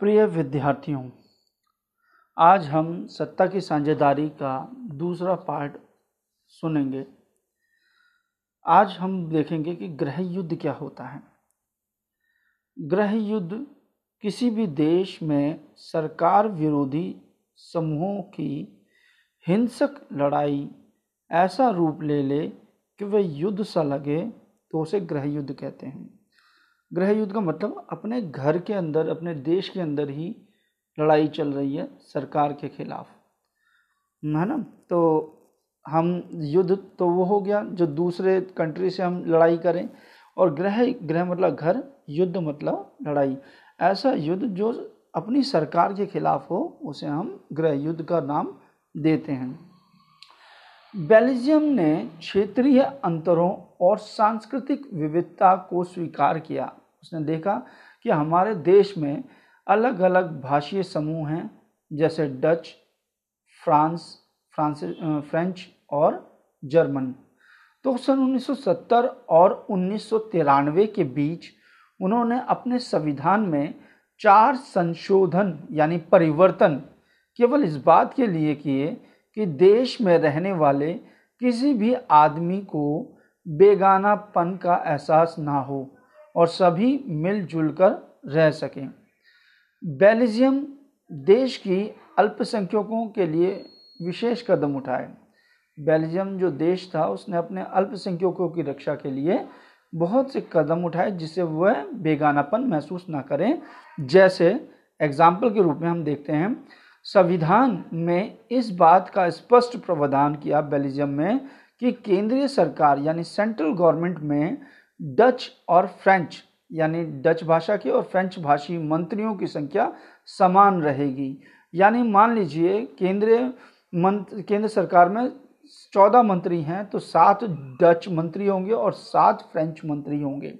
प्रिय विद्यार्थियों, आज हम सत्ता की साझेदारी का दूसरा पार्ट सुनेंगे। आज हम देखेंगे कि गृह युद्ध क्या होता है। गृह युद्ध किसी भी देश में सरकार विरोधी समूहों की हिंसक लड़ाई ऐसा रूप ले ले कि वह युद्ध सा लगे तो उसे गृह युद्ध कहते हैं। गृह युद्ध का मतलब अपने घर के अंदर, अपने देश के अंदर ही लड़ाई चल रही है सरकार के खिलाफ। है ना? तो हम युद्ध तो वो हो गया जो दूसरे कंट्री से हम लड़ाई करें। और गृह गृह मतलब घर, युद्ध मतलब लड़ाई। ऐसा युद्ध जो अपनी सरकार के खिलाफ हो, उसे हम गृह युद्ध का नाम देते हैं। बेल्जियम ने क्षेत्रीय अंतरों और सांस्कृतिक विविधता को स्वीकार किया। उसने देखा कि हमारे देश में अलग अलग भाषीय समूह हैं, जैसे डच, फ्रांस फ्रांस फ्रेंच और जर्मन। तो सन 1970 और उन्नीस सौ तिरानवे के बीच उन्होंने अपने संविधान में चार संशोधन, यानी परिवर्तन, केवल इस बात के लिए किए कि देश में रहने वाले किसी भी आदमी को बेगानापन का एहसास ना हो और सभी मिलजुल कर रह सकें। बेल्जियम देश की अल्पसंख्यकों के लिए विशेष कदम उठाए। बेल्जियम जो देश था, उसने अपने अल्पसंख्यकों की रक्षा के लिए बहुत से कदम उठाए जिससे वह बेगानापन महसूस ना करें। जैसे एग्ज़ाम्पल के रूप में हम देखते हैं संविधान में इस बात का स्पष्ट प्रावधान किया बेल्जियम में कि केंद्रीय सरकार यानी सेंट्रल गवर्नमेंट में डच और फ्रेंच, यानी डच भाषा के और फ्रेंच भाषी मंत्रियों की संख्या समान रहेगी। यानी मान लीजिए केंद्रीय मंत्र केंद्र सरकार में चौदह मंत्री हैं तो सात डच मंत्री होंगे और सात फ्रेंच मंत्री होंगे।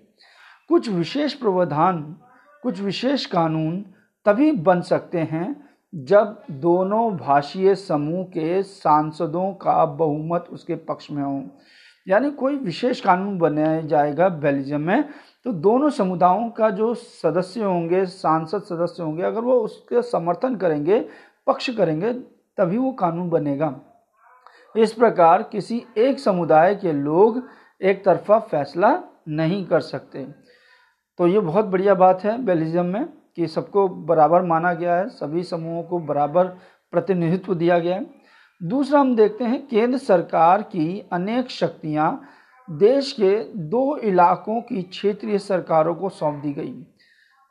कुछ विशेष प्रावधान, कुछ विशेष कानून तभी बन सकते हैं जब दोनों भाषीय समूह के सांसदों का बहुमत उसके पक्ष में हो, यानी कोई विशेष कानून बनाया जाएगा बेल्जियम में तो दोनों समुदायों का जो सदस्य होंगे, सांसद सदस्य होंगे, अगर वो उसके समर्थन करेंगे, पक्ष करेंगे, तभी वो कानून बनेगा। इस प्रकार किसी एक समुदाय के लोग एक तरफा फैसला नहीं कर सकते। तो ये बहुत बढ़िया बात है बेल्जियम में। कि सबको बराबर माना गया है, सभी समूहों को बराबर प्रतिनिधित्व दिया गया है। दूसरा हम देखते हैं केंद्र सरकार की अनेक शक्तियाँ देश के दो इलाकों की क्षेत्रीय सरकारों को सौंप दी गई।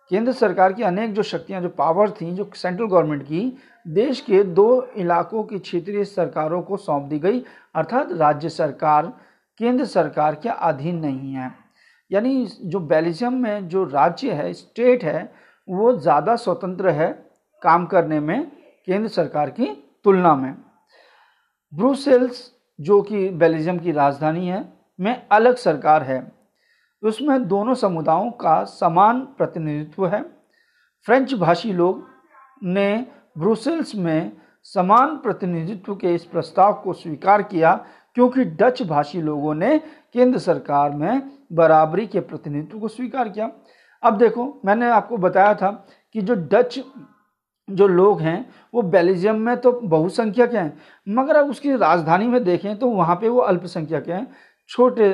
केंद्र सरकार की अनेक जो शक्तियाँ, जो पावर थी, जो सेंट्रल गवर्नमेंट की, देश के दो इलाकों की क्षेत्रीय सरकारों को सौंप दी गई। अर्थात राज्य सरकार, केंद्र सरकार के अधीन नहीं है। यानी जो बेल्जियम में जो राज्य है, स्टेट है वो ज़्यादा स्वतंत्र है काम करने में केंद्र सरकार की तुलना में। ब्रूसेल्स, जो कि बेल्जियम की राजधानी है, में अलग सरकार है। उसमें दोनों समुदायों का समान प्रतिनिधित्व है। फ्रेंच भाषी लोग ने ब्रुसेल्स में समान प्रतिनिधित्व के इस प्रस्ताव को स्वीकार किया, क्योंकि डच भाषी लोगों ने केंद्र सरकार में बराबरी के प्रतिनिधित्व को स्वीकार किया। अब देखो, मैंने आपको बताया था कि जो डच जो लोग हैं, वो बेल्जियम में तो बहुसंख्यक हैं, मगर अब उसकी राजधानी में देखें तो वहाँ पे वो अल्पसंख्यक हैं, छोटे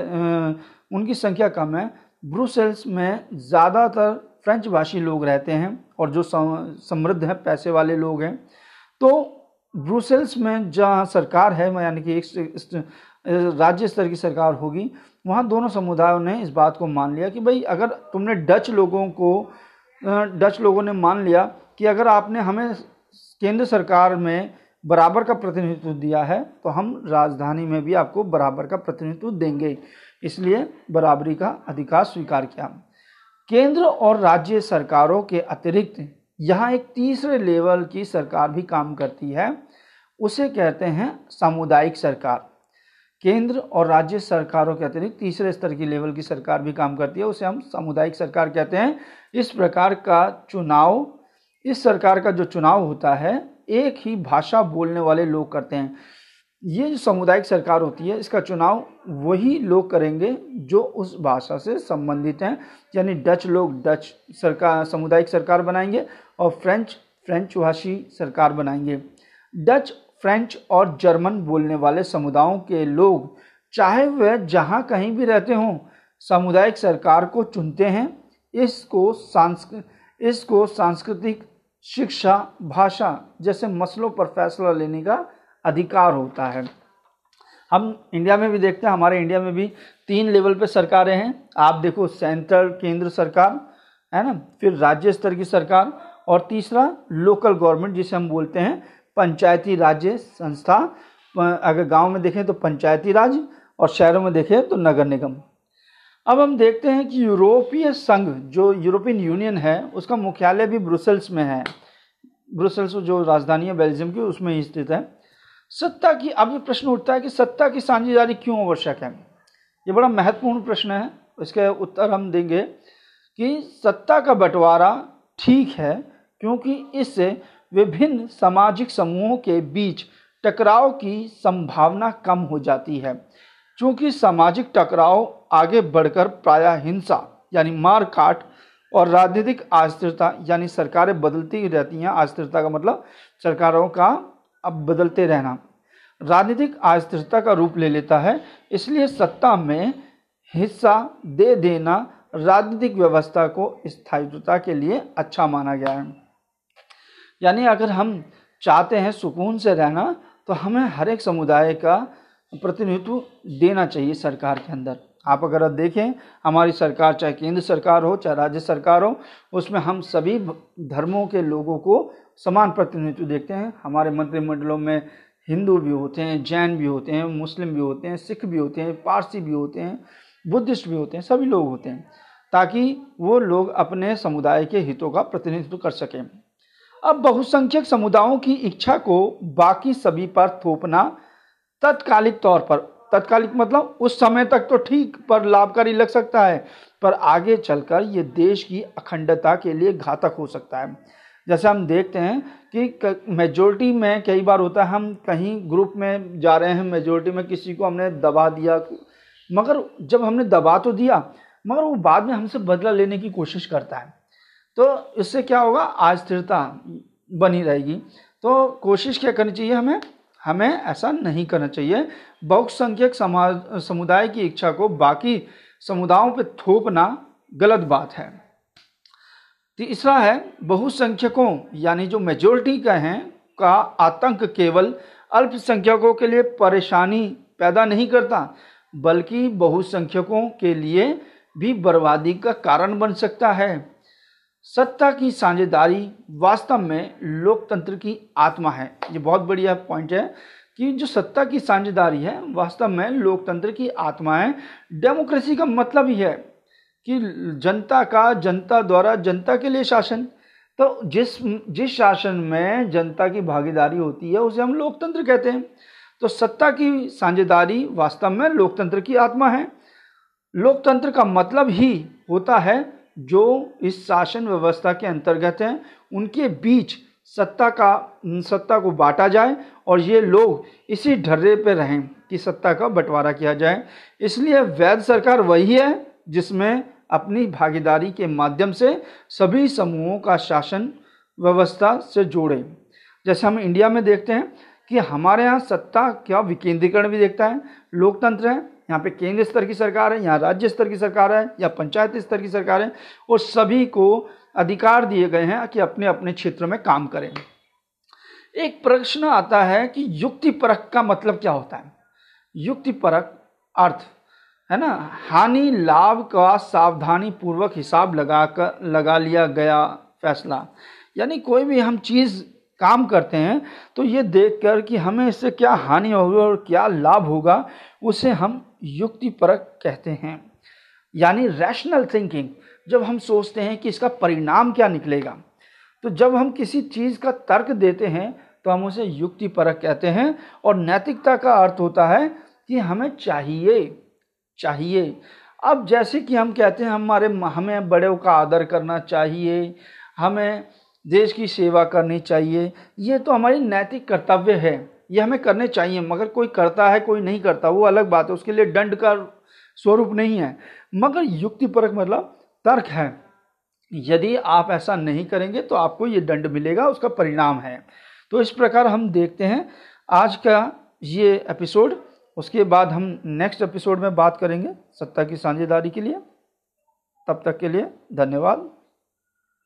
उनकी संख्या कम है। ब्रुसेल्स में ज़्यादातर फ्रेंच भाषी लोग रहते हैं और जो समृद्ध हैं, पैसे वाले लोग हैं। तो ब्रुसेल्स में जहाँ सरकार है, यानी कि एक राज्य स्तर की सरकार होगी वहाँ दोनों समुदायों ने इस बात को मान लिया कि भाई, अगर तुमने डच लोगों को डच लोगों ने मान लिया कि अगर आपने हमें केंद्र सरकार में बराबर का प्रतिनिधित्व दिया है तो हम राजधानी में भी आपको बराबर का प्रतिनिधित्व देंगे। इसलिए बराबरी का अधिकार स्वीकार किया। केंद्र और राज्य सरकारों के अतिरिक्त यहाँ एक तीसरे लेवल की सरकार भी काम करती है। उसे कहते हैं सामुदायिक सरकार। केंद्र और राज्य सरकारों के अतिरिक्त तीसरे स्तर की लेवल की सरकार भी काम करती है, उसे हम सामुदायिक सरकार कहते हैं। इस प्रकार का चुनाव, इस सरकार का जो चुनाव होता है, एक ही भाषा बोलने वाले लोग करते हैं। ये जो सामुदायिक सरकार होती है, इसका चुनाव वही लोग करेंगे जो उस भाषा से संबंधित हैं, यानी डच लोग डच सरकार सामुदायिक सरकार बनाएँगे और फ्रेंच फ्रेंच भाषी सरकार बनाएँगे। डच फ्रेंच और जर्मन बोलने वाले समुदायों के लोग चाहे वह जहाँ कहीं भी रहते हों, सामुदायिक सरकार को चुनते हैं। इसको सांस्कृ, इसको सांस्कृतिक शिक्षा भाषा जैसे मसलों पर फैसला लेने का अधिकार होता है। हम इंडिया में भी देखते हैं, हमारे इंडिया में भी तीन लेवल पे सरकारें हैं। आप देखो सेंट्रल, केंद्र सरकार, है ना? फिर राज्य स्तर की सरकार और तीसरा लोकल गवर्नमेंट जिसे हम बोलते हैं पंचायती राज्य संस्था अगर गाँव में देखें तो पंचायती राज और शहरों में देखें तो नगर निगम। अब हम देखते हैं कि यूरोपीय संघ, जो यूरोपियन यूनियन है, उसका मुख्यालय भी ब्रुसल्स में है। ब्रुसल्स जो राजधानी है बेल्जियम की, उसमें ही स्थित है। सत्ता की, अब ये प्रश्न उठता है कि सत्ता की साझेदारी क्यों आवश्यक है? ये बड़ा महत्वपूर्ण प्रश्न है। इसके उत्तर हम देंगे कि सत्ता का बंटवारा ठीक है, क्योंकि इससे विभिन्न सामाजिक समूहों के बीच टकराव की संभावना कम हो जाती है। क्योंकि सामाजिक टकराव आगे बढ़कर प्राय हिंसा, यानी मार काट और राजनीतिक अस्थिरता, यानी सरकारें बदलती रहती हैं। अस्थिरता का मतलब सरकारों का अब बदलते रहना। राजनीतिक अस्थिरता का रूप ले लेता है, इसलिए सत्ता में हिस्सा दे देना राजनीतिक व्यवस्था को स्थायित्वता के लिए अच्छा माना गया है। यानी अगर हम चाहते हैं सुकून से रहना तो हमें हर एक समुदाय का प्रतिनिधित्व देना चाहिए सरकार के अंदर। आप अगर देखें, हमारी सरकार, चाहे केंद्र सरकार हो, चाहे राज्य सरकार हो, उसमें हम सभी धर्मों के लोगों को समान प्रतिनिधित्व देखते हैं। हमारे मंत्रिमंडलों में हिंदू भी होते हैं, जैन भी होते हैं, मुस्लिम भी होते हैं, सिख भी होते हैं, पारसी भी होते हैं, बुद्धिस्ट भी होते हैं, सभी लोग होते हैं, ताकि वो लोग अपने समुदाय के हितों का प्रतिनिधित्व कर सकें। अब बहुसंख्यक समुदायों की इच्छा को बाकी सभी पर थोपना तत्कालिक तौर पर, तत्कालिक मतलब उस समय तक तो ठीक पर लाभकारी लग सकता है, पर आगे चलकर ये देश की अखंडता के लिए घातक हो सकता है। जैसे हम देखते हैं कि मेजोरिटी में कई बार होता है, हम कहीं ग्रुप में जा रहे हैं मेजोरिटी में किसी को हमने दबा दिया, मगर जब हमने दबा तो दिया, मगर वो बाद में हमसे बदला लेने की कोशिश करता है। तो इससे क्या होगा? अस्थिरता बनी रहेगी। तो कोशिश क्या करनी चाहिए हमें? हमें ऐसा नहीं करना चाहिए। बहुसंख्यक समाज, समुदाय की इच्छा को बाकी समुदायों पर थोपना गलत बात है। तीसरा है, बहुसंख्यकों, यानी जो मेजोरिटी का हैं, का आतंक केवल अल्पसंख्यकों के लिए परेशानी पैदा नहीं करता, बल्कि बहुसंख्यकों के लिए भी बर्बादी का कारण बन सकता है। सत्ता की साझेदारी वास्तव में लोकतंत्र की आत्मा है। ये बहुत बढ़िया पॉइंट है कि जो सत्ता की साझेदारी है, वास्तव में लोकतंत्र की आत्मा है। डेमोक्रेसी का मतलब ही है कि जनता का, जनता द्वारा जनता के लिए शासन। तो जिस जिस शासन में जनता की भागीदारी होती है, उसे हम लोकतंत्र कहते हैं। तो सत्ता की साझेदारी वास्तव में लोकतंत्र की आत्मा है। लोकतंत्र का मतलब ही होता है जो इस शासन व्यवस्था के अंतर्गत हैं, उनके बीच सत्ता का, सत्ता को बांटा जाए और ये लोग इसी ढर्रे पे रहें कि सत्ता का बंटवारा किया जाए। इसलिए वैध सरकार वही है जिसमें अपनी भागीदारी के माध्यम से सभी समूहों का शासन व्यवस्था से जोड़े। जैसे हम इंडिया में देखते हैं कि हमारे यहाँ सत्ता क्या विकेंद्रीकरण भी देखता है, लोकतंत्र है यहाँ पे केंद्र स्तर की सरकार है, यहाँ राज्य स्तर की सरकार है या पंचायत स्तर की सरकार है, और सभी को अधिकार दिए गए हैं कि अपने अपने क्षेत्र में काम करें। एक प्रश्न आता है कि युक्ति परक का मतलब क्या होता है? युक्ति परक अर्थ, है ना? हानि, लाभ का सावधानी पूर्वक हिसाब लगा कर लगा लिया गया फैसला। यानी कोई भी हम चीज़ काम करते हैं तो ये देख कर कि हमें इससे क्या हानि होगी और क्या लाभ होगा, उसे हम युक्ति परक कहते हैं। यानी रैशनल थिंकिंग जब हम सोचते हैं कि इसका परिणाम क्या निकलेगा तो जब हम किसी चीज़ का तर्क देते हैं तो हम उसे युक्ति परक कहते हैं और नैतिकता का अर्थ होता है कि हमें चाहिए चाहिए। अब जैसे कि हम कहते हैं, हमारे, हमें बड़ों का आदर करना चाहिए, हमें देश की सेवा करनी चाहिए, ये तो हमारी नैतिक कर्तव्य है। ये हमें करने चाहिए, मगर कोई करता है, कोई नहीं करता, वो अलग बात है, उसके लिए दंड का स्वरूप नहीं है। मगर युक्तिपरक मतलब तर्क है। यदि आप ऐसा नहीं करेंगे तो आपको ये दंड मिलेगा, उसका परिणाम है। तो इस प्रकार हम देखते हैं आज का ये एपिसोड। उसके बाद हम नेक्स्ट एपिसोड में बात करेंगे, सत्ता की साझेदारी के लिए। तब तक के लिए धन्यवाद।